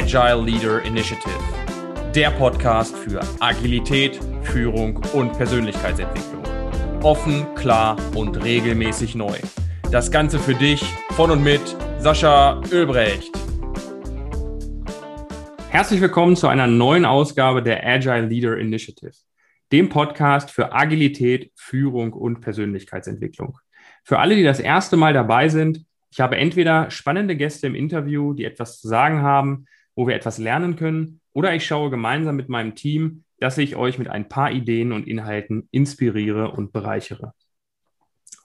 Agile Leader Initiative, der Podcast für Agilität, Führung und Persönlichkeitsentwicklung. Offen, klar und regelmäßig neu. Das Ganze für dich von und mit Sascha Ölbrecht. Herzlich willkommen zu einer neuen Ausgabe der Agile Leader Initiative, dem Podcast für Agilität, Führung und Persönlichkeitsentwicklung. Für alle, die das erste Mal dabei sind, ich habe entweder spannende Gäste im Interview, die etwas zu sagen haben, wo wir etwas lernen können, oder ich schaue gemeinsam mit meinem Team, dass ich euch mit ein paar Ideen und Inhalten inspiriere und bereichere.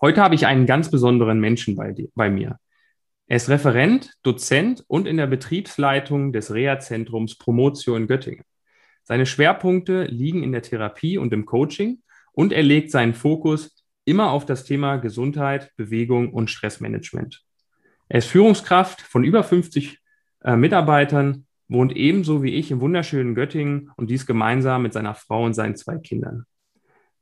Heute habe ich einen ganz besonderen Menschen bei, bei mir. Er ist Referent, Dozent und in der Betriebsleitung des Reha-Zentrums Promotio in Göttingen. Seine Schwerpunkte liegen in der Therapie und im Coaching und er legt seinen Fokus immer auf das Thema Gesundheit, Bewegung und Stressmanagement. Er ist Führungskraft von über 50 äh, Mitarbeitern, wohnt ebenso wie ich im wunderschönen Göttingen und dies gemeinsam mit seiner Frau und seinen zwei Kindern.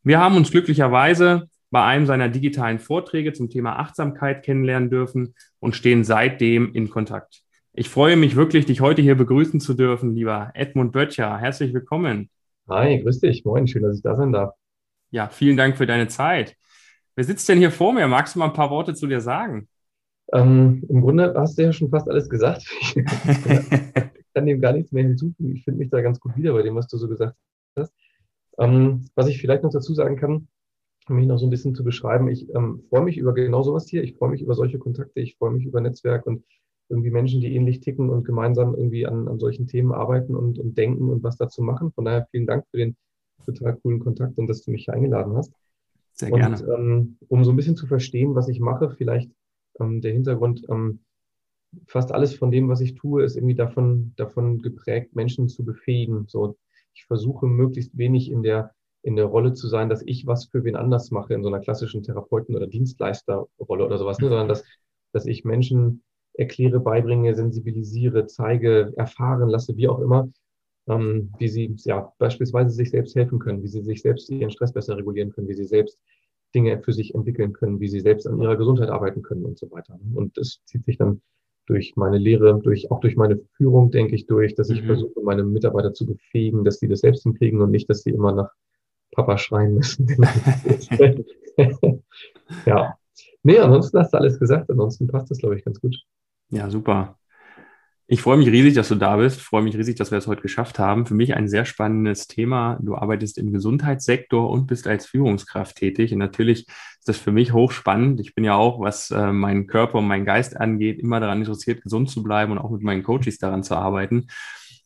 Wir haben uns glücklicherweise bei einem seiner digitalen Vorträge zum Thema Achtsamkeit kennenlernen dürfen und stehen seitdem in Kontakt. Ich freue mich wirklich, dich heute hier begrüßen zu dürfen, lieber Edmund Böttcher. Herzlich willkommen. Hi, grüß dich. Moin, schön, dass ich da sein darf. Ja, vielen Dank für deine Zeit. Wer sitzt denn hier vor mir? Magst du mal ein paar Worte zu dir sagen? Ähm, Im Grunde hast du ja schon fast alles gesagt. ich kann dem gar nichts mehr hinzufügen. Ich finde mich da ganz gut wieder bei dem, was du so gesagt hast. Ähm, was ich vielleicht noch dazu sagen kann, um mich noch so ein bisschen zu beschreiben, ich ähm, freue mich über genau sowas hier. Ich freue mich über solche Kontakte. Ich freue mich über Netzwerk und irgendwie Menschen, die ähnlich ticken und gemeinsam irgendwie an, an solchen Themen arbeiten und, und denken und was dazu machen. Von daher vielen Dank für den total coolen Kontakt und dass du mich hier eingeladen hast. Sehr gerne. Und ähm, um so ein bisschen zu verstehen, was ich mache, vielleicht ähm, der Hintergrund, ähm, fast alles von dem, was ich tue, ist irgendwie davon, davon geprägt, Menschen zu befähigen. So, ich versuche möglichst wenig in der, in der Rolle zu sein, dass ich was für wen anders mache, in so einer klassischen Therapeuten- oder Dienstleisterrolle oder sowas, ne? sondern dass, dass ich Menschen erkläre, beibringe, sensibilisiere, zeige, erfahren lasse, wie auch immer, ähm, wie sie ja beispielsweise sich selbst helfen können, wie sie sich selbst ihren Stress besser regulieren können, wie sie selbst Dinge für sich entwickeln können, wie sie selbst an ihrer Gesundheit arbeiten können und so weiter. Und das zieht sich dann durch meine Lehre, durch, auch durch meine Führung, denke ich, durch, dass ich mhm. versuche, meine Mitarbeiter zu befähigen, dass sie das selbst hinkriegen und nicht, dass sie immer nach Papa schreien müssen. ja. Nee, ansonsten hast du alles gesagt. Ansonsten passt das, glaube ich, ganz gut. Ja, super. Ich freue mich riesig, dass du da bist. Ich freue mich riesig, dass wir es heute geschafft haben. Für mich ein sehr spannendes Thema. Du arbeitest im Gesundheitssektor und bist als Führungskraft tätig. Und natürlich ist das für mich hochspannend. Ich bin ja auch, was äh, meinen Körper und meinen Geist angeht, immer daran interessiert, gesund zu bleiben und auch mit meinen Coaches daran zu arbeiten.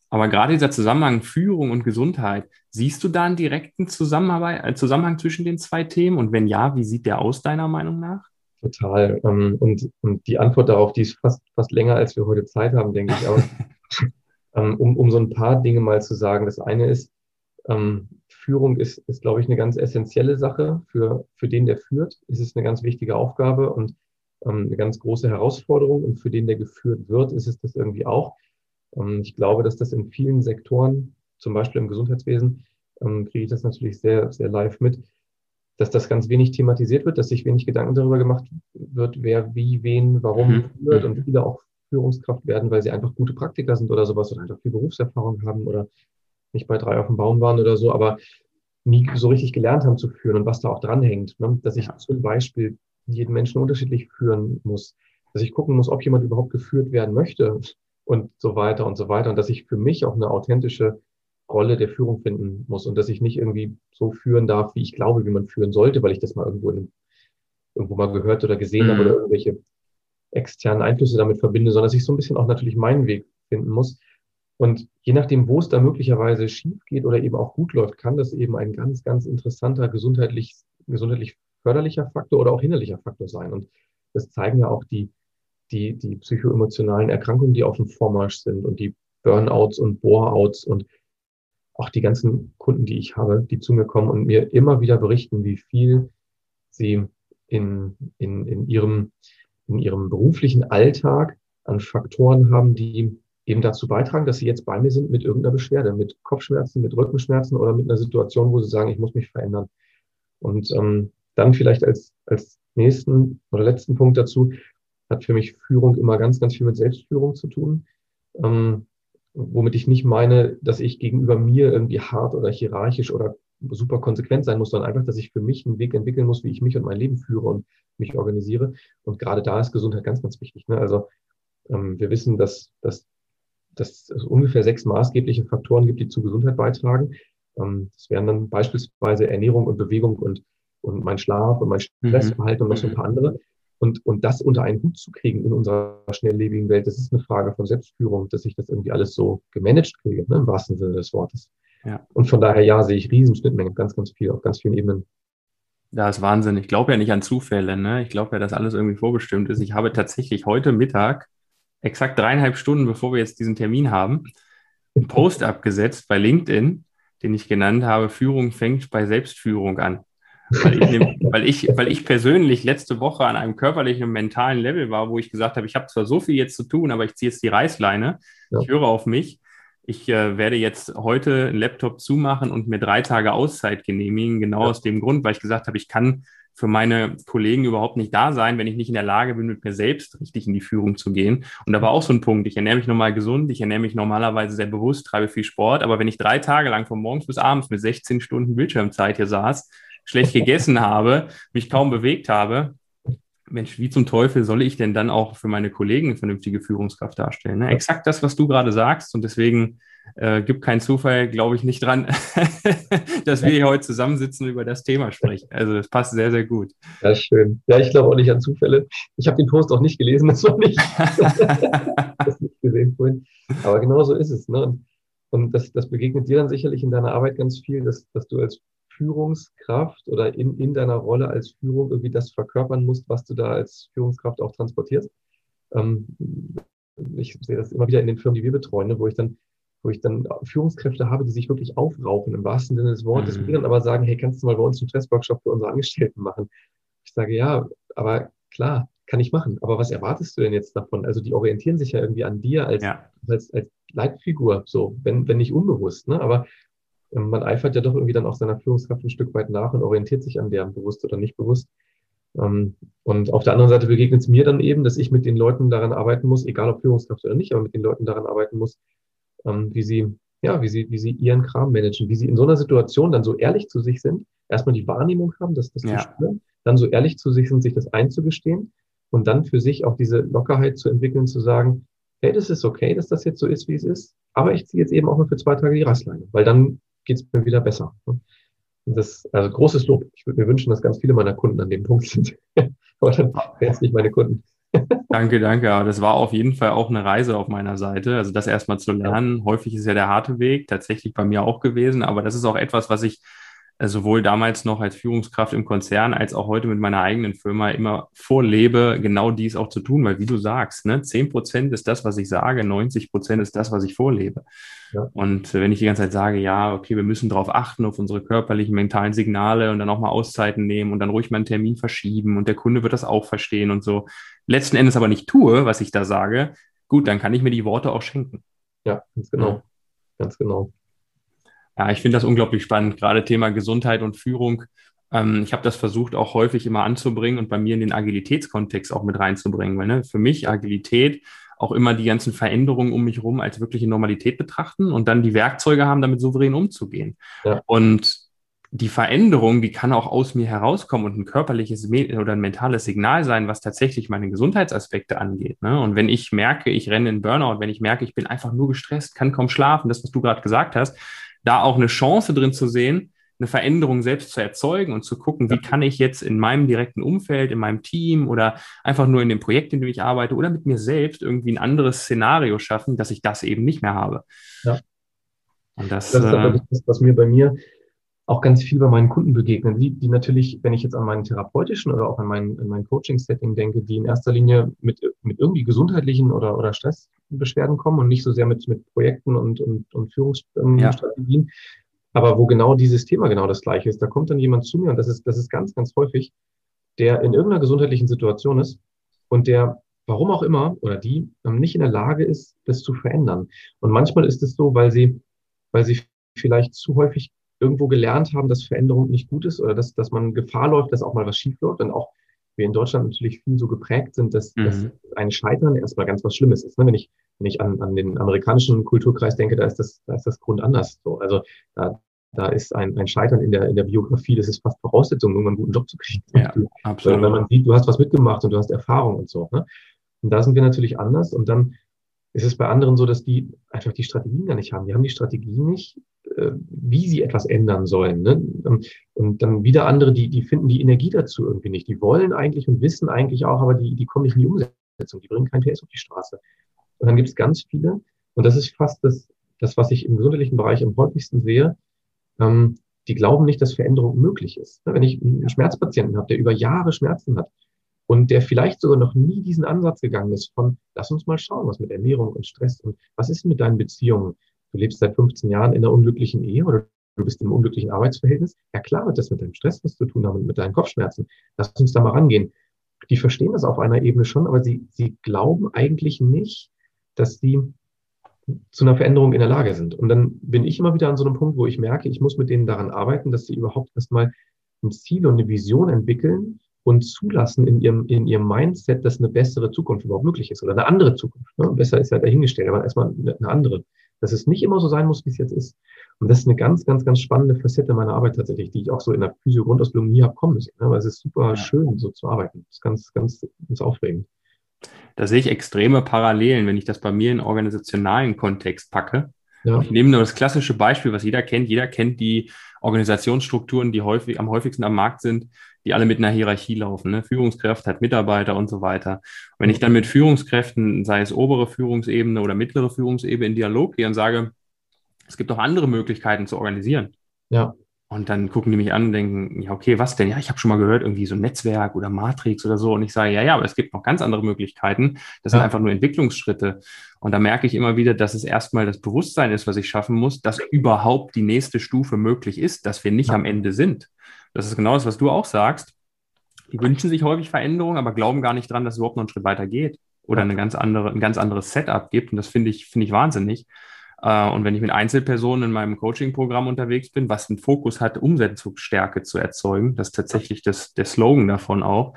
Aber gerade dieser Zusammenhang Führung und Gesundheit, siehst du da einen direkten äh, Zusammenhang zwischen den zwei Themen? Und wenn ja, wie sieht der aus deiner Meinung nach? Total. Ähm, und, und die Antwort darauf, die ist fast, fast länger, als wir heute Zeit haben, denke ich. Aber ähm, um, um so ein paar Dinge mal zu sagen. Das eine ist, ähm, Führung ist, ist, glaube ich, eine ganz essentielle Sache für, für den, der führt. Es ist eine ganz wichtige Aufgabe und eine ganz große Herausforderung. Und für den, der geführt wird, ist es das irgendwie auch. ich glaube, dass das in vielen Sektoren, zum Beispiel im Gesundheitswesen, kriege ich das natürlich sehr, sehr live mit, dass das ganz wenig thematisiert wird, dass sich wenig Gedanken darüber gemacht wird, wer wie, wen, warum mhm. führt und viele auch Führungskraft werden, weil sie einfach gute Praktiker sind oder sowas oder einfach viel Berufserfahrung haben oder nicht bei drei auf dem Baum waren oder so, aber nie so richtig gelernt haben zu führen und was da auch dranhängt, ne? dass ich zum Beispiel jeden Menschen unterschiedlich führen muss, dass ich gucken muss, ob jemand überhaupt geführt werden möchte und so weiter und so weiter und dass ich für mich auch eine authentische Rolle der Führung finden muss und dass ich nicht irgendwie so führen darf, wie ich glaube, wie man führen sollte, weil ich das mal irgendwo, in, irgendwo mal gehört oder gesehen mhm. habe oder irgendwelche externen Einflüsse damit verbinde, sondern dass ich so ein bisschen auch natürlich meinen Weg finden muss. Und je nachdem, wo es da möglicherweise schief geht oder eben auch gut läuft, kann das eben ein ganz, ganz interessanter gesundheitlich, gesundheitlich förderlicher Faktor oder auch hinderlicher Faktor sein. Und das zeigen ja auch die, die, die psychoemotionalen Erkrankungen, die auf dem Vormarsch sind und die Burnouts und Boreouts und auch die ganzen Kunden, die ich habe, die zu mir kommen und mir immer wieder berichten, wie viel sie in, in, in, ihrem, in ihrem beruflichen Alltag an Faktoren haben, die eben dazu beitragen, dass sie jetzt bei mir sind mit irgendeiner Beschwerde, mit Kopfschmerzen, mit Rückenschmerzen oder mit einer Situation, wo sie sagen, ich muss mich verändern. Und ähm, dann vielleicht als, als nächsten oder letzten Punkt dazu, hat für mich Führung immer ganz, ganz viel mit Selbstführung zu tun. Ähm, womit ich nicht meine, dass ich gegenüber mir irgendwie hart oder hierarchisch oder super konsequent sein muss, sondern einfach, dass ich für mich einen Weg entwickeln muss, wie ich mich und mein Leben führe und mich organisiere. Und gerade da ist Gesundheit ganz, ganz wichtig. Ne? Also ähm, wir wissen, dass, dass, dass es ungefähr sechs maßgebliche Faktoren gibt, die zu Gesundheit beitragen. Ähm, das wären dann beispielsweise Ernährung und Bewegung und, und mein Schlaf und mein Stressverhalten mhm. und noch so ein paar andere. Und, und das unter einen Hut zu kriegen in unserer schnelllebigen Welt, das ist eine Frage von Selbstführung, dass ich das irgendwie alles so gemanagt kriege, ne, im wahrsten Sinne des Wortes. Ja. Und von daher, ja, sehe ich Riesenschnittmengen, ganz, ganz viel, auf ganz vielen Ebenen. Ja, ist Wahnsinn. Ich glaube ja nicht an Zufälle. Ne? Ich glaube ja, dass alles irgendwie vorbestimmt ist. Ich habe tatsächlich heute Mittag, exakt dreieinhalb Stunden, bevor wir jetzt diesen Termin haben, einen Post abgesetzt bei LinkedIn, den ich genannt habe, Führung fängt bei Selbstführung an. Weil ich, weil, ich, weil ich persönlich letzte Woche an einem körperlichen und mentalen Level war, wo ich gesagt habe, ich habe zwar so viel jetzt zu tun, aber ich ziehe jetzt die Reißleine, ja. ich höre auf mich. Ich äh, werde jetzt heute einen Laptop zumachen und mir drei Tage Auszeit genehmigen, genau ja. aus dem Grund, weil ich gesagt habe, ich kann für meine Kollegen überhaupt nicht da sein, wenn ich nicht in der Lage bin, mit mir selbst richtig in die Führung zu gehen. Und da war auch so ein Punkt. Ich ernähre mich normal gesund, ich ernähre mich normalerweise sehr bewusst, treibe viel Sport, aber wenn ich drei Tage lang von morgens bis abends mit 16 Stunden Bildschirmzeit hier saß, schlecht gegessen habe, mich kaum bewegt habe, Mensch, wie zum Teufel soll ich denn dann auch für meine Kollegen eine vernünftige Führungskraft darstellen? Ne? Exakt das, was du gerade sagst. Und deswegen äh, gibt keinen Zufall, glaube ich, nicht dran, dass wir hier heute zusammensitzen und über das Thema sprechen. Also das passt sehr, sehr gut. Ja, schön. Ja, ich glaube auch nicht an Zufälle. Ich habe den Post auch nicht gelesen, das war nicht, das nicht gesehen vorhin. Aber genau so ist es. Ne? Und, und das, das begegnet dir dann sicherlich in deiner Arbeit ganz viel, dass, dass du als Führungskraft oder in, in deiner Rolle als Führung irgendwie das verkörpern musst, was du da als Führungskraft auch transportierst. Ähm, ich sehe das immer wieder in den Firmen, die wir betreuen, ne, wo ich dann wo ich dann Führungskräfte habe, die sich wirklich aufrauchen, im wahrsten Sinne des Wortes, mhm. die dann aber sagen, hey, kannst du mal bei uns einen Stressworkshop für unsere Angestellten machen? Ich sage, ja, aber klar, kann ich machen. Aber was erwartest du denn jetzt davon? Also die orientieren sich ja irgendwie an dir als, ja. als, als Leitfigur, so, wenn, wenn nicht unbewusst. Ne? Aber man eifert ja doch irgendwie dann auch seiner Führungskraft ein Stück weit nach und orientiert sich an der, bewusst oder nicht bewusst. Ähm, und auf der anderen Seite begegnet es mir dann eben, dass ich mit den Leuten daran arbeiten muss, egal ob Führungskraft oder nicht, aber mit den Leuten daran arbeiten muss, ähm, wie sie, ja, wie sie, wie sie ihren Kram managen, wie sie in so einer Situation dann so ehrlich zu sich sind, erstmal die Wahrnehmung haben, dass das ja. zu spüren, dann so ehrlich zu sich sind, sich das einzugestehen und dann für sich auch diese Lockerheit zu entwickeln, zu sagen, hey, das ist okay, dass das jetzt so ist, wie es ist, aber ich ziehe jetzt eben auch mal für zwei Tage die Rastleine, weil dann geht es mir wieder besser. Und das, also großes Lob. Ich würde mir wünschen, dass ganz viele meiner Kunden an dem Punkt sind. Aber dann wären es nicht meine Kunden. danke, danke. Aber das war auf jeden Fall auch eine Reise auf meiner Seite. Also das erstmal zu lernen. Häufig ist ja der harte Weg, tatsächlich bei mir auch gewesen. Aber das ist auch etwas, was ich sowohl damals noch als Führungskraft im Konzern als auch heute mit meiner eigenen Firma immer vorlebe, genau dies auch zu tun, weil wie du sagst, ne, 10 Prozent ist das, was ich sage, 90 Prozent ist das, was ich vorlebe. Ja. Und wenn ich die ganze Zeit sage, ja, okay, wir müssen darauf achten, auf unsere körperlichen, mentalen Signale und dann auch mal Auszeiten nehmen und dann ruhig mal einen Termin verschieben und der Kunde wird das auch verstehen und so, letzten Endes aber nicht tue, was ich da sage, gut, dann kann ich mir die Worte auch schenken. Ja, ganz genau. Ja. Ganz genau. Ja, ich finde das unglaublich spannend, gerade Thema Gesundheit und Führung. Ähm, ich habe das versucht auch häufig immer anzubringen und bei mir in den Agilitätskontext auch mit reinzubringen, weil ne, für mich Agilität auch immer die ganzen Veränderungen um mich herum als wirkliche Normalität betrachten und dann die Werkzeuge haben, damit souverän umzugehen. Ja. Und die Veränderung, die kann auch aus mir herauskommen und ein körperliches oder ein mentales Signal sein, was tatsächlich meine Gesundheitsaspekte angeht. Ne? Und wenn ich merke, ich renne in Burnout, wenn ich merke, ich bin einfach nur gestresst, kann kaum schlafen, das, was du gerade gesagt hast, da auch eine Chance drin zu sehen, eine Veränderung selbst zu erzeugen und zu gucken, wie kann ich jetzt in meinem direkten Umfeld, in meinem Team oder einfach nur in dem Projekt, in dem ich arbeite oder mit mir selbst irgendwie ein anderes Szenario schaffen, dass ich das eben nicht mehr habe. Ja. Und das, das ist aber äh, das, was mir bei mir auch ganz viel bei meinen Kunden begegnen, die, die natürlich, wenn ich jetzt an meinen therapeutischen oder auch an mein, an mein Coaching-Setting denke, die in erster Linie mit, mit irgendwie gesundheitlichen oder, oder Stressbeschwerden kommen und nicht so sehr mit, mit Projekten und, und, und Führungsstrategien, ja. aber wo genau dieses Thema genau das gleiche ist. Da kommt dann jemand zu mir und das ist, das ist ganz, ganz häufig, der in irgendeiner gesundheitlichen Situation ist und der, warum auch immer, oder die ähm, nicht in der Lage ist, das zu verändern. Und manchmal ist es so, weil sie, weil sie vielleicht zu häufig irgendwo gelernt haben, dass Veränderung nicht gut ist oder dass, dass man Gefahr läuft, dass auch mal was schief läuft. Und auch wir in Deutschland natürlich viel so geprägt sind, dass, mhm. dass ein Scheitern erstmal ganz was Schlimmes ist. Ne? Wenn ich wenn ich an, an den amerikanischen Kulturkreis denke, da ist das, da ist das Grund anders so. Also da, da ist ein, ein Scheitern in der, in der Biografie, das ist fast Voraussetzung, um einen guten Job zu kriegen. Ja, absolut. Weil man sieht, du hast was mitgemacht und du hast Erfahrung und so. Ne? Und da sind wir natürlich anders. Und dann ist es bei anderen so, dass die einfach die Strategien gar nicht haben. Die haben die Strategie nicht, wie sie etwas ändern sollen. Ne? Und dann wieder andere, die, die finden die Energie dazu irgendwie nicht. Die wollen eigentlich und wissen eigentlich auch, aber die, die kommen nicht in die Umsetzung. Die bringen kein PS auf die Straße. Und dann gibt es ganz viele, und das ist fast das, das, was ich im gesundheitlichen Bereich am häufigsten sehe, ähm, die glauben nicht, dass Veränderung möglich ist. Wenn ich einen Schmerzpatienten habe, der über Jahre Schmerzen hat und der vielleicht sogar noch nie diesen Ansatz gegangen ist von, lass uns mal schauen, was mit Ernährung und Stress und was ist mit deinen Beziehungen? Du lebst seit 15 Jahren in einer unglücklichen Ehe oder du bist im unglücklichen Arbeitsverhältnis. Ja klar wird das mit deinem Stress was zu tun haben und mit deinen Kopfschmerzen. Lass uns da mal rangehen. Die verstehen das auf einer Ebene schon, aber sie, sie glauben eigentlich nicht, dass sie zu einer Veränderung in der Lage sind. Und dann bin ich immer wieder an so einem Punkt, wo ich merke, ich muss mit denen daran arbeiten, dass sie überhaupt erstmal ein Ziel und eine Vision entwickeln und zulassen in ihrem, in ihrem Mindset, dass eine bessere Zukunft überhaupt möglich ist oder eine andere Zukunft. Ne? Besser ist ja dahingestellt, aber erstmal eine andere. Dass es nicht immer so sein muss, wie es jetzt ist. Und das ist eine ganz, ganz, ganz spannende Facette meiner Arbeit tatsächlich, die ich auch so in der Physio-Grundausbildung nie habe kommen sehen. Ne? Weil es ist super ja. schön, so zu arbeiten. Das ist ganz, ganz, ganz aufregend da sehe ich extreme Parallelen, wenn ich das bei mir in organisationalen Kontext packe. Ja. Ich nehme nur das klassische Beispiel, was jeder kennt. Jeder kennt die Organisationsstrukturen, die häufig, am häufigsten am Markt sind, die alle mit einer Hierarchie laufen. Ne? Führungskraft hat Mitarbeiter und so weiter. Und wenn ich dann mit Führungskräften, sei es obere Führungsebene oder mittlere Führungsebene, in Dialog gehe und sage, es gibt auch andere Möglichkeiten zu organisieren. Ja. Und dann gucken die mich an und denken, ja, okay, was denn? Ja, ich habe schon mal gehört, irgendwie so Netzwerk oder Matrix oder so. Und ich sage, ja, ja, aber es gibt noch ganz andere Möglichkeiten. Das ja. sind einfach nur Entwicklungsschritte. Und da merke ich immer wieder, dass es erstmal das Bewusstsein ist, was ich schaffen muss, dass überhaupt die nächste Stufe möglich ist, dass wir nicht ja. am Ende sind. Das ist genau das, was du auch sagst. Die wünschen sich häufig Veränderungen, aber glauben gar nicht dran, dass es überhaupt noch einen Schritt weiter geht oder eine ganz andere, ein ganz anderes Setup gibt. Und das finde ich, finde ich wahnsinnig. Äh, und wenn ich mit Einzelpersonen in meinem Coaching-Programm unterwegs bin, was einen Fokus hat, Umsetzungsstärke zu erzeugen, das ist tatsächlich das, der Slogan davon auch.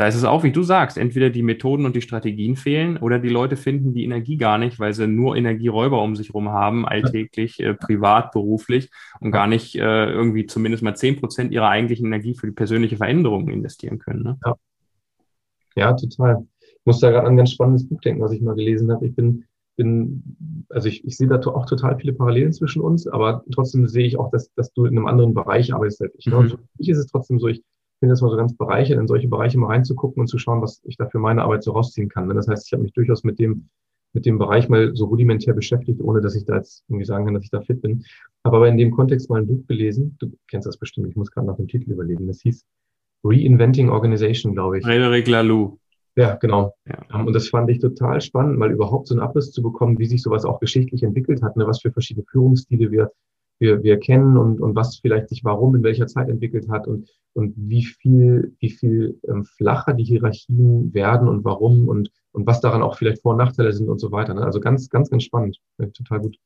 Da ist es auch, wie du sagst, entweder die Methoden und die Strategien fehlen oder die Leute finden die Energie gar nicht, weil sie nur Energieräuber um sich herum haben, alltäglich, äh, privat, beruflich und gar nicht äh, irgendwie zumindest mal zehn Prozent ihrer eigentlichen Energie für die persönliche Veränderung investieren können. Ne? Ja. ja, total. Ich muss da gerade an ein ganz spannendes Buch denken, was ich mal gelesen habe. Ich bin bin, also ich, ich sehe da auch total viele Parallelen zwischen uns, aber trotzdem sehe ich auch, dass, dass du in einem anderen Bereich arbeitest als ich. Ne? Mhm. Für mich ist es trotzdem so, ich finde das mal so ganz bereichert, in solche Bereiche mal reinzugucken und zu schauen, was ich da für meine Arbeit so rausziehen kann. Ne? Das heißt, ich habe mich durchaus mit dem, mit dem Bereich mal so rudimentär beschäftigt, ohne dass ich da jetzt irgendwie sagen kann, dass ich da fit bin. Habe aber in dem Kontext mal ein Buch gelesen. Du kennst das bestimmt, ich muss gerade nach dem Titel überlegen. Das hieß Reinventing Organization, glaube ich. Frederic Laloux. Ja, genau. Ja. Ähm, und das fand ich total spannend, mal überhaupt so einen Abriss zu bekommen, wie sich sowas auch geschichtlich entwickelt hat, ne, was für verschiedene Führungsstile wir, wir, wir kennen und, und was vielleicht sich warum in welcher Zeit entwickelt hat und, und wie viel, wie viel ähm, flacher die Hierarchien werden und warum und, und was daran auch vielleicht Vor- und Nachteile sind und so weiter. Ne? Also ganz, ganz, ganz spannend. Ja, total gut.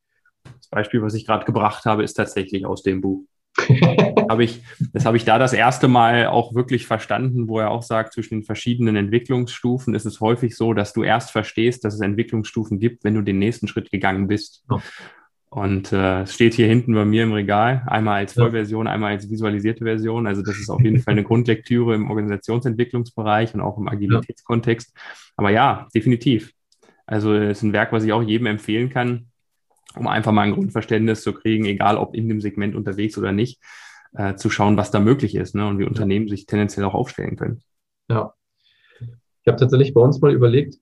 Das Beispiel, was ich gerade gebracht habe, ist tatsächlich aus dem Buch. habe ich, das habe ich da das erste Mal auch wirklich verstanden, wo er auch sagt, zwischen den verschiedenen Entwicklungsstufen ist es häufig so, dass du erst verstehst, dass es Entwicklungsstufen gibt, wenn du den nächsten Schritt gegangen bist. Oh. Und äh, es steht hier hinten bei mir im Regal, einmal als Vollversion, einmal als visualisierte Version. Also das ist auf jeden Fall eine Grundlektüre im Organisationsentwicklungsbereich und auch im Agilitätskontext. Aber ja, definitiv. Also es ist ein Werk, was ich auch jedem empfehlen kann, um einfach mal ein Grundverständnis zu kriegen, egal ob in dem Segment unterwegs oder nicht, äh, zu schauen, was da möglich ist ne, und wie Unternehmen sich tendenziell auch aufstellen können. Ja. Ich habe tatsächlich bei uns mal überlegt,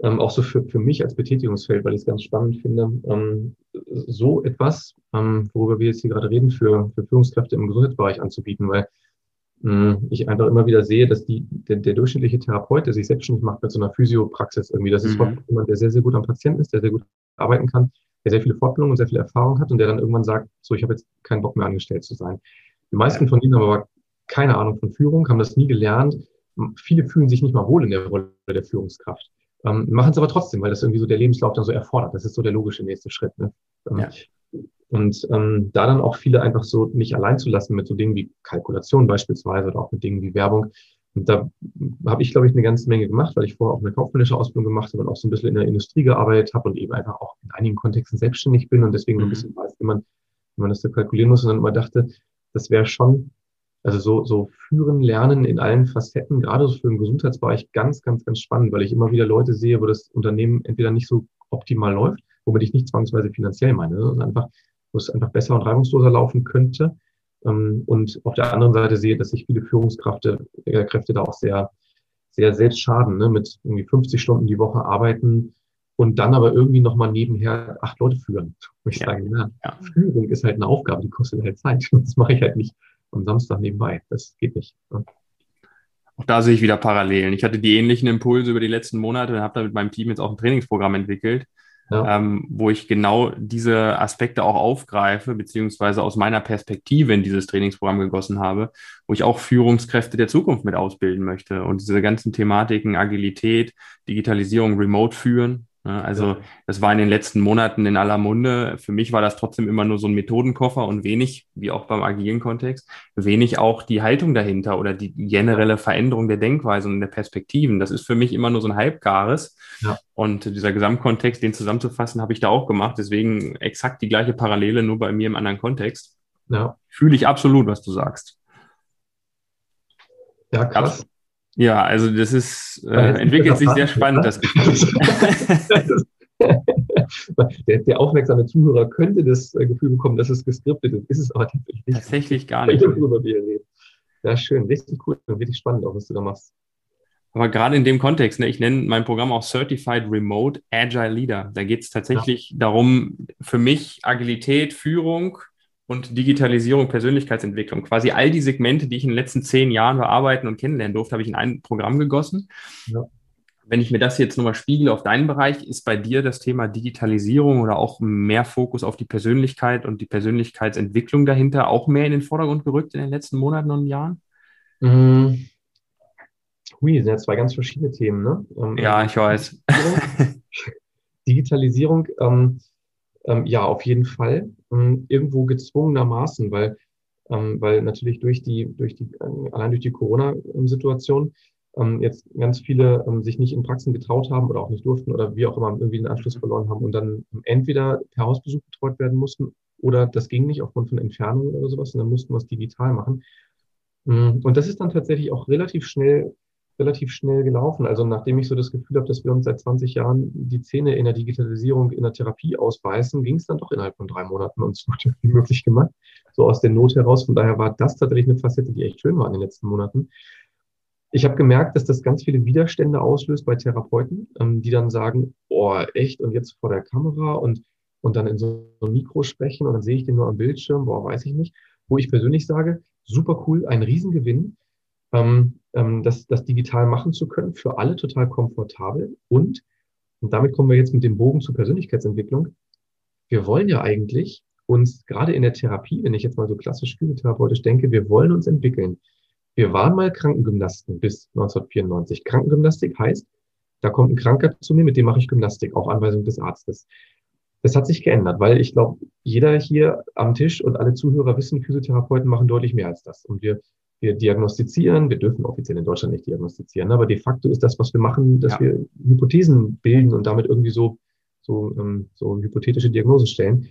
ähm, auch so für, für mich als Betätigungsfeld, weil ich es ganz spannend finde, ähm, so etwas, ähm, worüber wir jetzt hier gerade reden, für, für Führungskräfte im Gesundheitsbereich anzubieten, weil mh, ich einfach immer wieder sehe, dass die, der, der durchschnittliche Therapeut, der sich selbstständig macht mit so einer Physiopraxis irgendwie, das ist mhm. jemand, der sehr, sehr gut am Patienten ist, der sehr gut arbeiten kann, der sehr viele Fortbildungen und sehr viel Erfahrung hat und der dann irgendwann sagt, so, ich habe jetzt keinen Bock mehr angestellt zu sein. Die meisten von ihnen haben aber keine Ahnung von Führung, haben das nie gelernt. Viele fühlen sich nicht mal wohl in der Rolle der Führungskraft. Ähm, machen es aber trotzdem, weil das irgendwie so der Lebenslauf dann so erfordert. Das ist so der logische nächste Schritt. Ne? Ähm, ja. Und ähm, da dann auch viele einfach so nicht allein zu lassen mit so Dingen wie Kalkulation beispielsweise oder auch mit Dingen wie Werbung, Und da habe ich, glaube ich, eine ganze Menge gemacht, weil ich vorher auch eine kaufmännische Ausbildung gemacht habe und auch so ein bisschen in der Industrie gearbeitet habe und eben einfach auch in einigen Kontexten selbstständig bin und deswegen mhm. ein bisschen weiß, wie man, wie man das so kalkulieren muss und dann immer dachte, das wäre schon, also so, so führen, lernen in allen Facetten, gerade so für den Gesundheitsbereich ganz, ganz, ganz spannend, weil ich immer wieder Leute sehe, wo das Unternehmen entweder nicht so optimal läuft, womit ich nicht zwangsweise finanziell meine, sondern einfach, wo es einfach besser und reibungsloser laufen könnte ähm, und auf der anderen Seite sehe, dass sich viele Führungskräfte äh, Kräfte da auch sehr, sehr selbst schaden, ne? mit irgendwie 50 Stunden die Woche arbeiten und dann aber irgendwie nochmal nebenher acht Leute führen. Ich ja. sage, na, ja. Führung ist halt eine Aufgabe, die kostet halt Zeit. Das mache ich halt nicht am Samstag nebenbei. Das geht nicht. Ne? Auch da sehe ich wieder Parallelen. Ich hatte die ähnlichen Impulse über die letzten Monate und habe da mit meinem Team jetzt auch ein Trainingsprogramm entwickelt, ja. ähm, wo ich genau diese Aspekte auch aufgreife, beziehungsweise aus meiner Perspektive in dieses Trainingsprogramm gegossen habe, wo ich auch Führungskräfte der Zukunft mit ausbilden möchte und diese ganzen Thematiken Agilität, Digitalisierung, Remote führen? Also das war in den letzten Monaten in aller Munde. Für mich war das trotzdem immer nur so ein Methodenkoffer und wenig, wie auch beim agilen Kontext, wenig auch die Haltung dahinter oder die generelle Veränderung der Denkweise und der Perspektiven. Das ist für mich immer nur so ein Halbgares. Ja. Und dieser Gesamtkontext, den zusammenzufassen, habe ich da auch gemacht. Deswegen exakt die gleiche Parallele, nur bei mir im anderen Kontext. Ja. Fühle ich absolut, was du sagst. Ja, krass. Ja, also das ist, äh, entwickelt sich sehr spannend, das Gefühl. der, der, aufmerksame Zuhörer könnte das äh, Gefühl bekommen, dass es geskriptet ist. Ist es aber tatsächlich nicht. Tatsächlich gar nicht. Worüber wir reden. Ja, schön. Richtig cool und richtig spannend auch, was du da machst. Aber gerade in dem Kontext, ne, ich nenne mein Programm auch Certified Remote Agile Leader. Da geht es tatsächlich ja. darum, für mich Agilität, Führung und Digitalisierung, Persönlichkeitsentwicklung. Quasi all die Segmente, die ich in den letzten zehn Jahren bearbeiten und kennenlernen durfte, habe ich in ein Programm gegossen. Ja. Wenn ich mir das jetzt nochmal spiegele auf deinen Bereich, ist bei dir das Thema Digitalisierung oder auch mehr Fokus auf die Persönlichkeit und die Persönlichkeitsentwicklung dahinter auch mehr in den Vordergrund gerückt in den letzten Monaten und Jahren? Mhm. Hui, sind ja zwei ganz verschiedene Themen, ne? Ähm, ja, ich weiß. Digitalisierung, ähm, ähm, ja, auf jeden Fall. Ähm, irgendwo gezwungenermaßen, weil, ähm, weil natürlich durch die, durch die, äh, allein durch die Corona-Situation ähm, jetzt ganz viele ähm, sich nicht in Praxen getraut haben oder auch nicht durften oder wie auch immer irgendwie den Anschluss verloren haben und dann entweder per Hausbesuch betreut werden mussten oder das ging nicht aufgrund von Entfernungen oder sowas und dann mussten wir es digital machen. Mm, und das ist dann tatsächlich auch relativ schnell relativ schnell gelaufen. Also nachdem ich so das Gefühl habe, dass wir uns seit 20 Jahren die Zähne in der Digitalisierung, in der Therapie ausbeißen, ging es dann doch innerhalb von drei Monaten uns wie möglich gemacht. So aus der Not heraus. Von daher war das tatsächlich eine Facette, die echt schön war in den letzten Monaten. Ich habe gemerkt, dass das ganz viele Widerstände auslöst bei Therapeuten, ähm, die dann sagen, oh, echt, und jetzt vor der Kamera und, und dann in so einem Mikro sprechen und dann sehe ich den nur am Bildschirm, boah, weiß ich nicht. Wo ich persönlich sage, super cool, ein Riesengewinn, ähm, ähm, das, das digital machen zu können, für alle total komfortabel. Und, und damit kommen wir jetzt mit dem Bogen zur Persönlichkeitsentwicklung. Wir wollen ja eigentlich uns gerade in der Therapie, wenn ich jetzt mal so klassisch physiotherapeutisch denke, wir wollen uns entwickeln. Wir waren mal Krankengymnasten bis 1994. Krankengymnastik heißt, da kommt ein Kranker zu mir, mit dem mache ich Gymnastik, auf Anweisung des Arztes. Das hat sich geändert, weil ich glaube, jeder hier am Tisch und alle Zuhörer wissen, Physiotherapeuten machen deutlich mehr als das. Und wir wir diagnostizieren, wir dürfen offiziell in Deutschland nicht diagnostizieren, aber de facto ist das, was wir machen, dass ja. wir Hypothesen bilden und damit irgendwie so, so, ähm, so hypothetische Diagnosen stellen.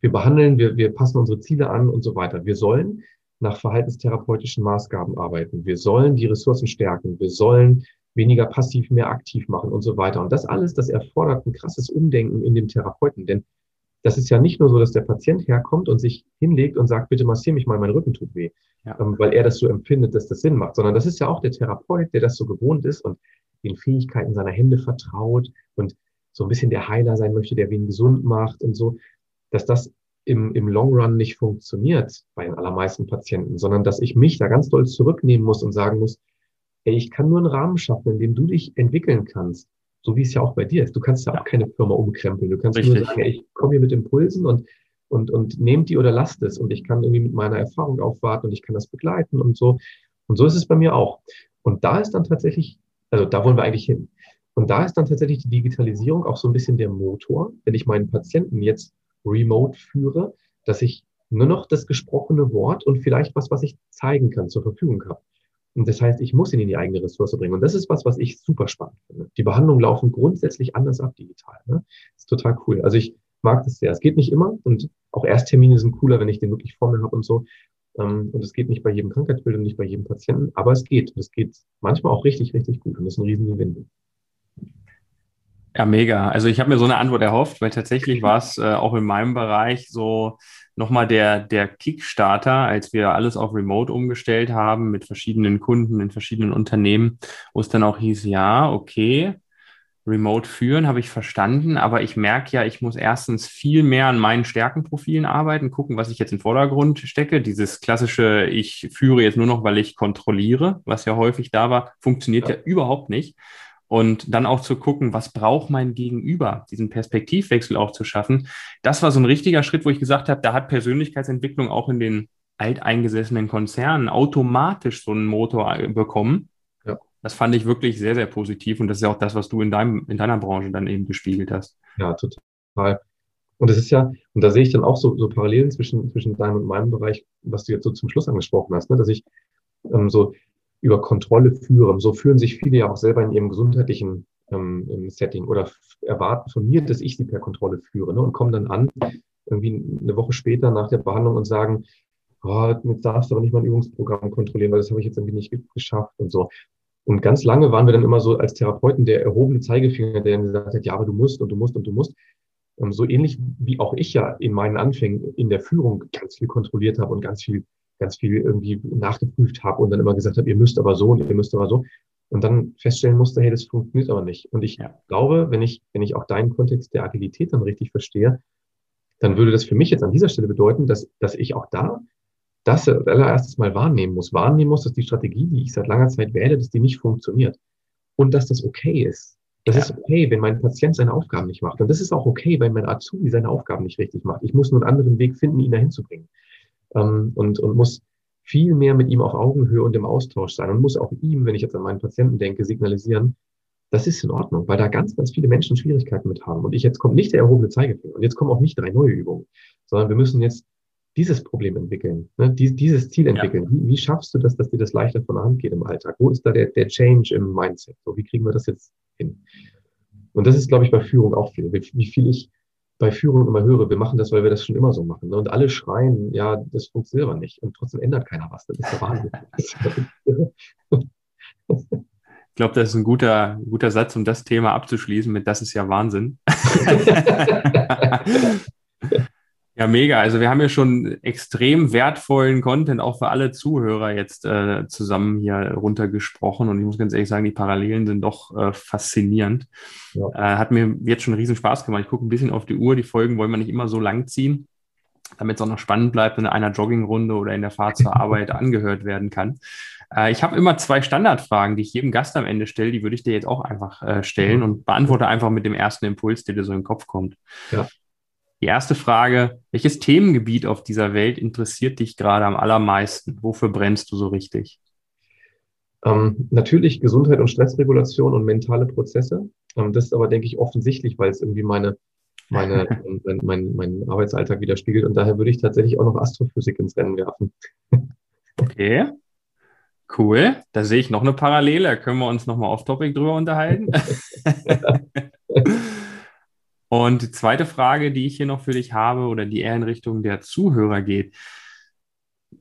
Wir behandeln, wir, wir passen unsere Ziele an und so weiter. Wir sollen nach verhaltenstherapeutischen Maßgaben arbeiten. Wir sollen die Ressourcen stärken. Wir sollen weniger passiv, mehr aktiv machen und so weiter. Und das alles, das erfordert ein krasses Umdenken in dem Therapeuten, denn das ist ja nicht nur so, dass der Patient herkommt und sich hinlegt und sagt, bitte massier mich mal, mein Rücken tut weh, ja. ähm, weil er das so empfindet, dass das Sinn macht, sondern das ist ja auch der Therapeut, der das so gewohnt ist und den Fähigkeiten seiner Hände vertraut und so ein bisschen der Heiler sein möchte, der wen gesund macht und so, dass das im, im Long Run nicht funktioniert bei den allermeisten Patienten, sondern dass ich mich da ganz doll zurücknehmen muss und sagen muss, ey, ich kann nur einen Rahmen schaffen, in dem du dich entwickeln kannst. So wie es ja auch bei dir ist. Du kannst ja, ja. auch keine Firma umkrempeln. Du kannst Richtig. nur sagen, ich komme hier mit Impulsen und, und, und nehmt die oder lasst es. Und ich kann irgendwie mit meiner Erfahrung aufwarten und ich kann das begleiten und so. Und so ist es bei mir auch. Und da ist dann tatsächlich, also da wollen wir eigentlich hin. Und da ist dann tatsächlich die Digitalisierung auch so ein bisschen der Motor, wenn ich meinen Patienten jetzt remote führe, dass ich nur noch das gesprochene Wort und vielleicht was, was ich zeigen kann, zur Verfügung habe. Und das heißt, ich muss ihn in die eigene Ressource bringen. Und das ist was, was ich super spannend finde. Die Behandlungen laufen grundsätzlich anders ab digital. Ne? Das ist total cool. Also ich mag das sehr. Es geht nicht immer und auch Ersttermine sind cooler, wenn ich den wirklich vor mir habe und so. Ähm, und es geht nicht bei jedem Krankheitsbild und nicht bei jedem Patienten, aber es geht. Und es geht manchmal auch richtig, richtig gut. Und das ist ein Riesengewinn. Ja, mega. Also ich habe mir so eine Antwort erhofft, weil tatsächlich war es äh, auch in meinem Bereich so nochmal der, der Kickstarter, als wir alles auf Remote umgestellt haben mit verschiedenen Kunden in verschiedenen Unternehmen, wo es dann auch hieß, ja, okay, Remote führen, habe ich verstanden, aber ich merke ja, ich muss erstens viel mehr an meinen Stärkenprofilen arbeiten, gucken, was ich jetzt in den Vordergrund stecke. Dieses klassische, ich führe jetzt nur noch, weil ich kontrolliere, was ja häufig da war, funktioniert ja, ja überhaupt nicht. Und dann auch zu gucken, was braucht mein Gegenüber, diesen Perspektivwechsel auch zu schaffen. Das war so ein richtiger Schritt, wo ich gesagt habe, da hat Persönlichkeitsentwicklung auch in den alteingesessenen Konzernen automatisch so einen Motor bekommen das fand ich wirklich sehr, sehr positiv und das ist ja auch das, was du in, deinem, in deiner Branche dann eben gespiegelt hast. Ja, total. Und es ist ja, und da sehe ich dann auch so, so Parallelen zwischen, zwischen deinem und meinem Bereich, was du jetzt so zum Schluss angesprochen hast, ne? dass ich ähm, so über Kontrolle führe. So führen sich viele ja auch selber in ihrem gesundheitlichen ähm, Setting oder erwarten von mir, dass ich sie per Kontrolle führe ne? und kommen dann an, irgendwie eine Woche später nach der Behandlung und sagen, oh, jetzt darfst du aber nicht mal ein Übungsprogramm kontrollieren, weil das habe ich jetzt irgendwie nicht geschafft und so. Und ganz lange waren wir dann immer so als Therapeuten der erhobene Zeigefinger, der dann gesagt hat, ja, aber du musst und du musst und du musst. Ähm, so ähnlich wie auch ich ja in meinen Anfängen in der Führung ganz viel kontrolliert habe und ganz viel, ganz viel irgendwie nachgeprüft habe und dann immer gesagt habe, ihr müsst aber so und ihr müsst aber so. Und dann feststellen musste, hey, das funktioniert aber nicht. Und ich ja. glaube, wenn ich, wenn ich auch deinen Kontext der Agilität dann richtig verstehe, dann würde das für mich jetzt an dieser Stelle bedeuten, dass, dass ich auch da das allererstes mal wahrnehmen muss. Wahrnehmen muss, dass die Strategie, die ich seit langer Zeit wähle, dass die nicht funktioniert. Und dass das okay ist. Das ja. ist okay, wenn mein Patient seine Aufgaben nicht macht. Und das ist auch okay, wenn mein Azubi seine Aufgaben nicht richtig macht. Ich muss nur einen anderen Weg finden, ihn dahin zu bringen. Ähm, und, und muss viel mehr mit ihm auf Augenhöhe und im Austausch sein und muss auch ihm, wenn ich jetzt an meinen Patienten denke, signalisieren, das ist in Ordnung, weil da ganz, ganz viele Menschen Schwierigkeiten mit haben. Und ich jetzt kommt nicht der erhobene Zeigefinger und jetzt kommen auch nicht drei neue Übungen, sondern wir müssen jetzt dieses Problem entwickeln, ne? Dies, dieses Ziel entwickeln. Ja. Wie, wie, schaffst du das, dass dir das leichter von der Hand geht im Alltag? Wo ist da der, der Change im Mindset? So, wie kriegen wir das jetzt hin? Und das ist, glaube ich, bei Führung auch viel. Wie viel ich bei Führung immer höre, wir machen das, weil wir das schon immer so machen. Ne? Und alle schreien, ja, das funktioniert aber nicht. Und trotzdem ändert keiner was. Das ist der Wahnsinn. ich glaube, das ist ein guter, guter Satz, um das Thema abzuschließen mit Das ist ja Wahnsinn. Ja, mega. Also wir haben ja schon extrem wertvollen Content auch für alle Zuhörer jetzt äh, zusammen hier runtergesprochen und ich muss ganz ehrlich sagen, die Parallelen sind doch äh, faszinierend. Ja. Äh, hat mir jetzt schon riesen Spaß gemacht. Ich gucke ein bisschen auf die Uhr. Die Folgen wollen wir nicht immer so lang ziehen, damit es auch noch spannend bleibt und in einer Joggingrunde oder in der Fahrt zur Arbeit angehört werden kann. Äh, ich habe immer zwei Standardfragen, die ich jedem Gast am Ende stelle. Die würde ich dir jetzt auch einfach äh, stellen mhm. und beantworte einfach mit dem ersten Impuls, der dir so in den Kopf kommt. Ja. Die erste Frage, welches Themengebiet auf dieser Welt interessiert dich gerade am allermeisten? Wofür brennst du so richtig? Ähm, natürlich Gesundheit und Stressregulation und mentale Prozesse. Ähm, das ist aber, denke ich, offensichtlich, weil es irgendwie meine, meine, mein, mein, mein Arbeitsalltag widerspiegelt. Und daher würde ich tatsächlich auch noch Astrophysik ins Rennen werfen. Okay. Cool. Da sehe ich noch eine Parallele. Da können wir uns nochmal off-topic drüber unterhalten. Und die zweite Frage, die ich hier noch für dich habe oder die eher in Richtung der Zuhörer geht.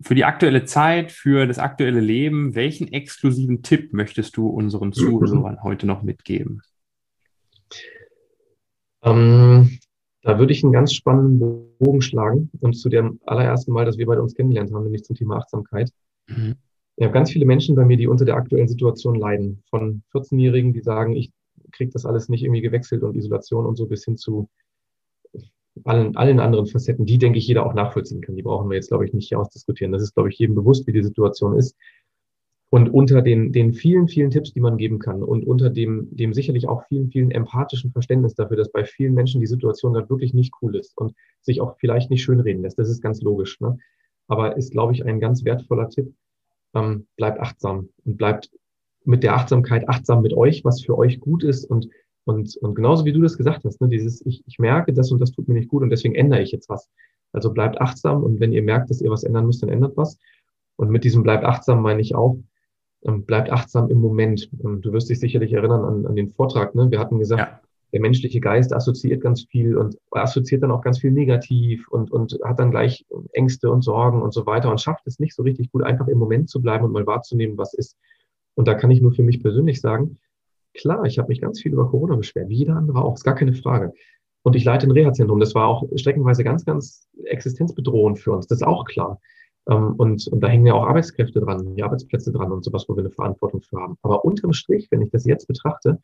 Für die aktuelle Zeit, für das aktuelle Leben, welchen exklusiven Tipp möchtest du unseren Zuhörern heute noch mitgeben? Ähm, da würde ich einen ganz spannenden Bogen schlagen und zu dem allerersten Mal, dass wir beide uns kennengelernt haben, nämlich zum Thema Achtsamkeit. Mhm. Ich habe ganz viele Menschen bei mir, die unter der aktuellen Situation leiden. Von 14-Jährigen, die sagen, ich kriegt das alles nicht irgendwie gewechselt und Isolation und so bis hin zu allen, allen anderen Facetten, die, denke ich, jeder auch nachvollziehen kann. Die brauchen wir jetzt, glaube ich, nicht hier ausdiskutieren. Das ist, glaube ich, jedem bewusst, wie die Situation ist. Und unter den, den vielen, vielen Tipps, die man geben kann und unter dem, dem sicherlich auch vielen, vielen empathischen Verständnis dafür, dass bei vielen Menschen die Situation gerade wirklich nicht cool ist und sich auch vielleicht nicht schönreden lässt. Das ist ganz logisch. Ne? Aber ist, glaube ich, ein ganz wertvoller Tipp. Ähm, bleibt achtsam und bleibt mit der Achtsamkeit achtsam mit euch, was für euch gut ist und und, und genauso wie du das gesagt hast, ne, dieses, ich, ich merke, das und das tut mir nicht gut und deswegen ändere ich jetzt was. Also bleibt achtsam und wenn ihr merkt, dass ihr was ändern müsst, dann ändert was. Und mit diesem bleibt achtsam meine ich auch, ähm, bleibt achtsam im Moment. Ähm, du wirst dich sicherlich erinnern an, an den Vortrag. Ne? Wir hatten gesagt, ja. der menschliche Geist assoziiert ganz viel und assoziiert dann auch ganz viel negativ und, und hat dann gleich Ängste und Sorgen und so weiter und schafft es nicht so richtig gut, einfach im Moment zu bleiben und mal wahrzunehmen, was ist. Und da kann ich nur für mich persönlich sagen, klar, ich habe mich ganz viel über Corona beschwert, wie jeder andere auch, ist gar keine Frage. Und ich leite ein Reha-Zentrum. Das war auch streckenweise ganz, ganz existenzbedrohend für uns. Das ist auch klar. Ähm, und, und da hängen ja auch Arbeitskräfte dran, die Arbeitsplätze dran und sowas, wo wir eine Verantwortung für haben. Aber unterm Strich, wenn ich das jetzt betrachte,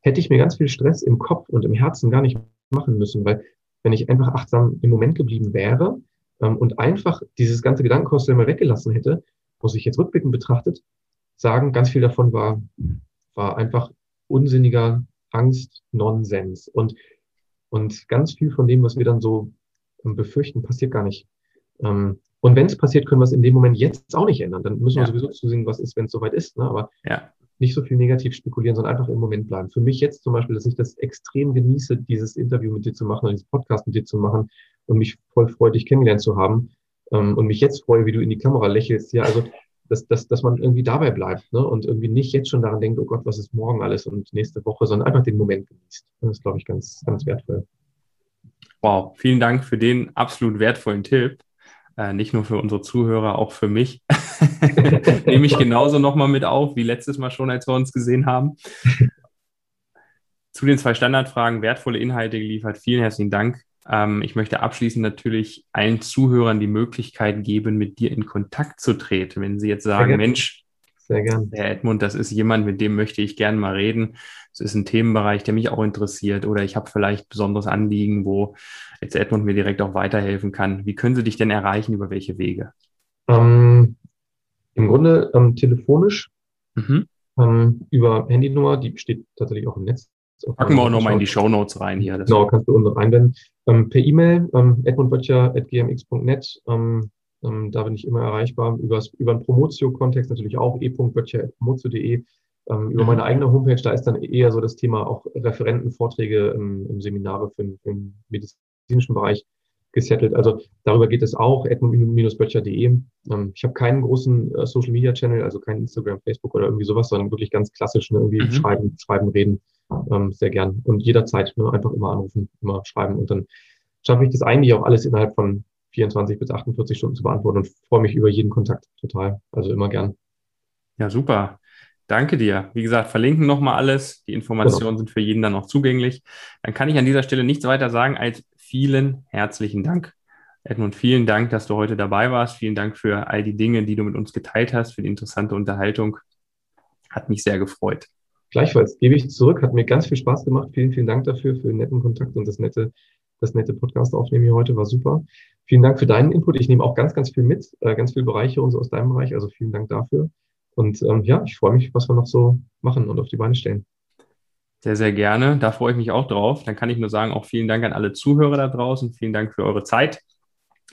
hätte ich mir ganz viel Stress im Kopf und im Herzen gar nicht machen müssen, weil wenn ich einfach achtsam im Moment geblieben wäre ähm, und einfach dieses ganze Gedankenkarussell mal weggelassen hätte, muss ich jetzt rückblickend betrachtet sagen, ganz viel davon war, war einfach unsinniger Angst, Nonsens. Und, und ganz viel von dem, was wir dann so ähm, befürchten, passiert gar nicht. Ähm, und wenn es passiert, können wir es in dem Moment jetzt auch nicht ändern. Dann müssen wir ja. sowieso zusehen, was ist, wenn es soweit ist. Ne? Aber ja. nicht so viel negativ spekulieren, sondern einfach im Moment bleiben. Für mich jetzt zum Beispiel, dass ich das extrem genieße, dieses Interview mit dir zu machen, dieses Podcast mit dir zu machen und mich voll freut, dich kennengelernt zu haben. Ähm, und mich jetzt freue, wie du in die Kamera lächelst. Ja, also dass, dass, dass man irgendwie dabei bleibt ne? und irgendwie nicht jetzt schon daran denkt, oh Gott, was ist morgen alles und nächste Woche, sondern einfach den Moment genießt. Das ist, glaube ich, ganz, ganz wertvoll. Wow, vielen Dank für den absolut wertvollen Tipp. Äh, nicht nur für unsere Zuhörer, auch für mich. Nehme ich genauso nochmal mit auf, wie letztes Mal schon, als wir uns gesehen haben. Zu den zwei Standardfragen, wertvolle Inhalte geliefert. Vielen herzlichen Dank. Ähm, ich möchte abschließend natürlich allen Zuhörern die Möglichkeit geben, mit dir in Kontakt zu treten. Wenn sie jetzt sagen, Mensch, sehr gern. Herr Edmund, das ist jemand, mit dem möchte ich gerne mal reden. Es ist ein Themenbereich, der mich auch interessiert oder ich habe vielleicht besonderes Anliegen, wo jetzt Edmund mir direkt auch weiterhelfen kann. Wie können Sie dich denn erreichen? Über welche Wege? Ähm, Im Grunde ähm, telefonisch mhm. ähm, über Handynummer, die steht tatsächlich auch im Netz. Packen wir auch nochmal in die Show Notes rein hier. Genau, kannst du unten reinwenden. Ähm, per E-Mail, ähm, edmundböttcher.gmx.net. Ähm, ähm, da bin ich immer erreichbar. Übers, über einen Promotio-Kontext natürlich auch e.böttcher.promotio.de. Über mhm. meine eigene Homepage, da ist dann eher so das Thema auch Referentenvorträge im, im Seminare für, für den medizinischen Bereich gesettelt. Also darüber geht es auch, edmund-böttcher.de. Ich habe keinen großen äh, Social-Media-Channel, also kein Instagram, Facebook oder irgendwie sowas, sondern wirklich ganz klassisch, ne, irgendwie mhm. schreiben, schreiben, reden, ähm, sehr gern. Und jederzeit ne, einfach immer anrufen, immer schreiben und dann schaffe ich das eigentlich auch alles innerhalb von 24 bis 48 Stunden zu beantworten und freue mich über jeden Kontakt total. Also immer gern. Ja, super. Danke dir. Wie gesagt, verlinken nochmal alles. Die Informationen genau. sind für jeden dann noch zugänglich. Dann kann ich an dieser Stelle nichts weiter sagen als vielen herzlichen Dank. Edmund, vielen Dank, dass du heute dabei warst. Vielen Dank für all die Dinge, die du mit uns geteilt hast, für die interessante Unterhaltung. Hat mich sehr gefreut. Gleichfalls gebe ich zurück. Hat mir ganz viel Spaß gemacht. Vielen, vielen Dank dafür, für den netten Kontakt und das nette, das nette Podcast aufnehmen hier heute. War super. Vielen Dank für deinen Input. Ich nehme auch ganz, ganz viel mit, äh, ganz viel Bereicherung so aus deinem Bereich. Also vielen Dank dafür. Und ähm, ja, ich freue mich, was wir noch so machen und auf die Beine stellen. Sehr, sehr gerne. Da freue ich mich auch drauf. Dann kann ich nur sagen, auch vielen Dank an alle Zuhörer da draußen. Vielen Dank für eure Zeit.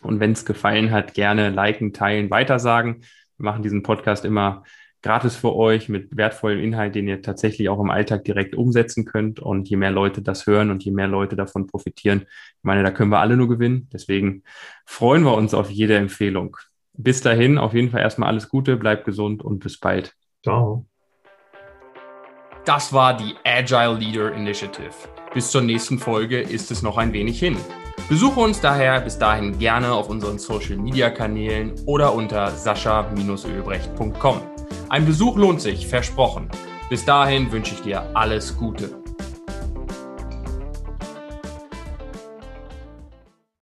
Und wenn es gefallen hat, gerne liken, teilen, weitersagen. Wir machen diesen Podcast immer gratis für euch mit wertvollem Inhalt, den ihr tatsächlich auch im Alltag direkt umsetzen könnt. Und je mehr Leute das hören und je mehr Leute davon profitieren, ich meine, da können wir alle nur gewinnen. Deswegen freuen wir uns auf jede Empfehlung. Bis dahin, auf jeden Fall erstmal alles Gute, bleibt gesund und bis bald. Ciao. Das war die Agile Leader Initiative. Bis zur nächsten Folge ist es noch ein wenig hin. Besuche uns daher bis dahin gerne auf unseren Social Media Kanälen oder unter sascha-ölbrecht.com. Ein Besuch lohnt sich, versprochen. Bis dahin wünsche ich dir alles Gute.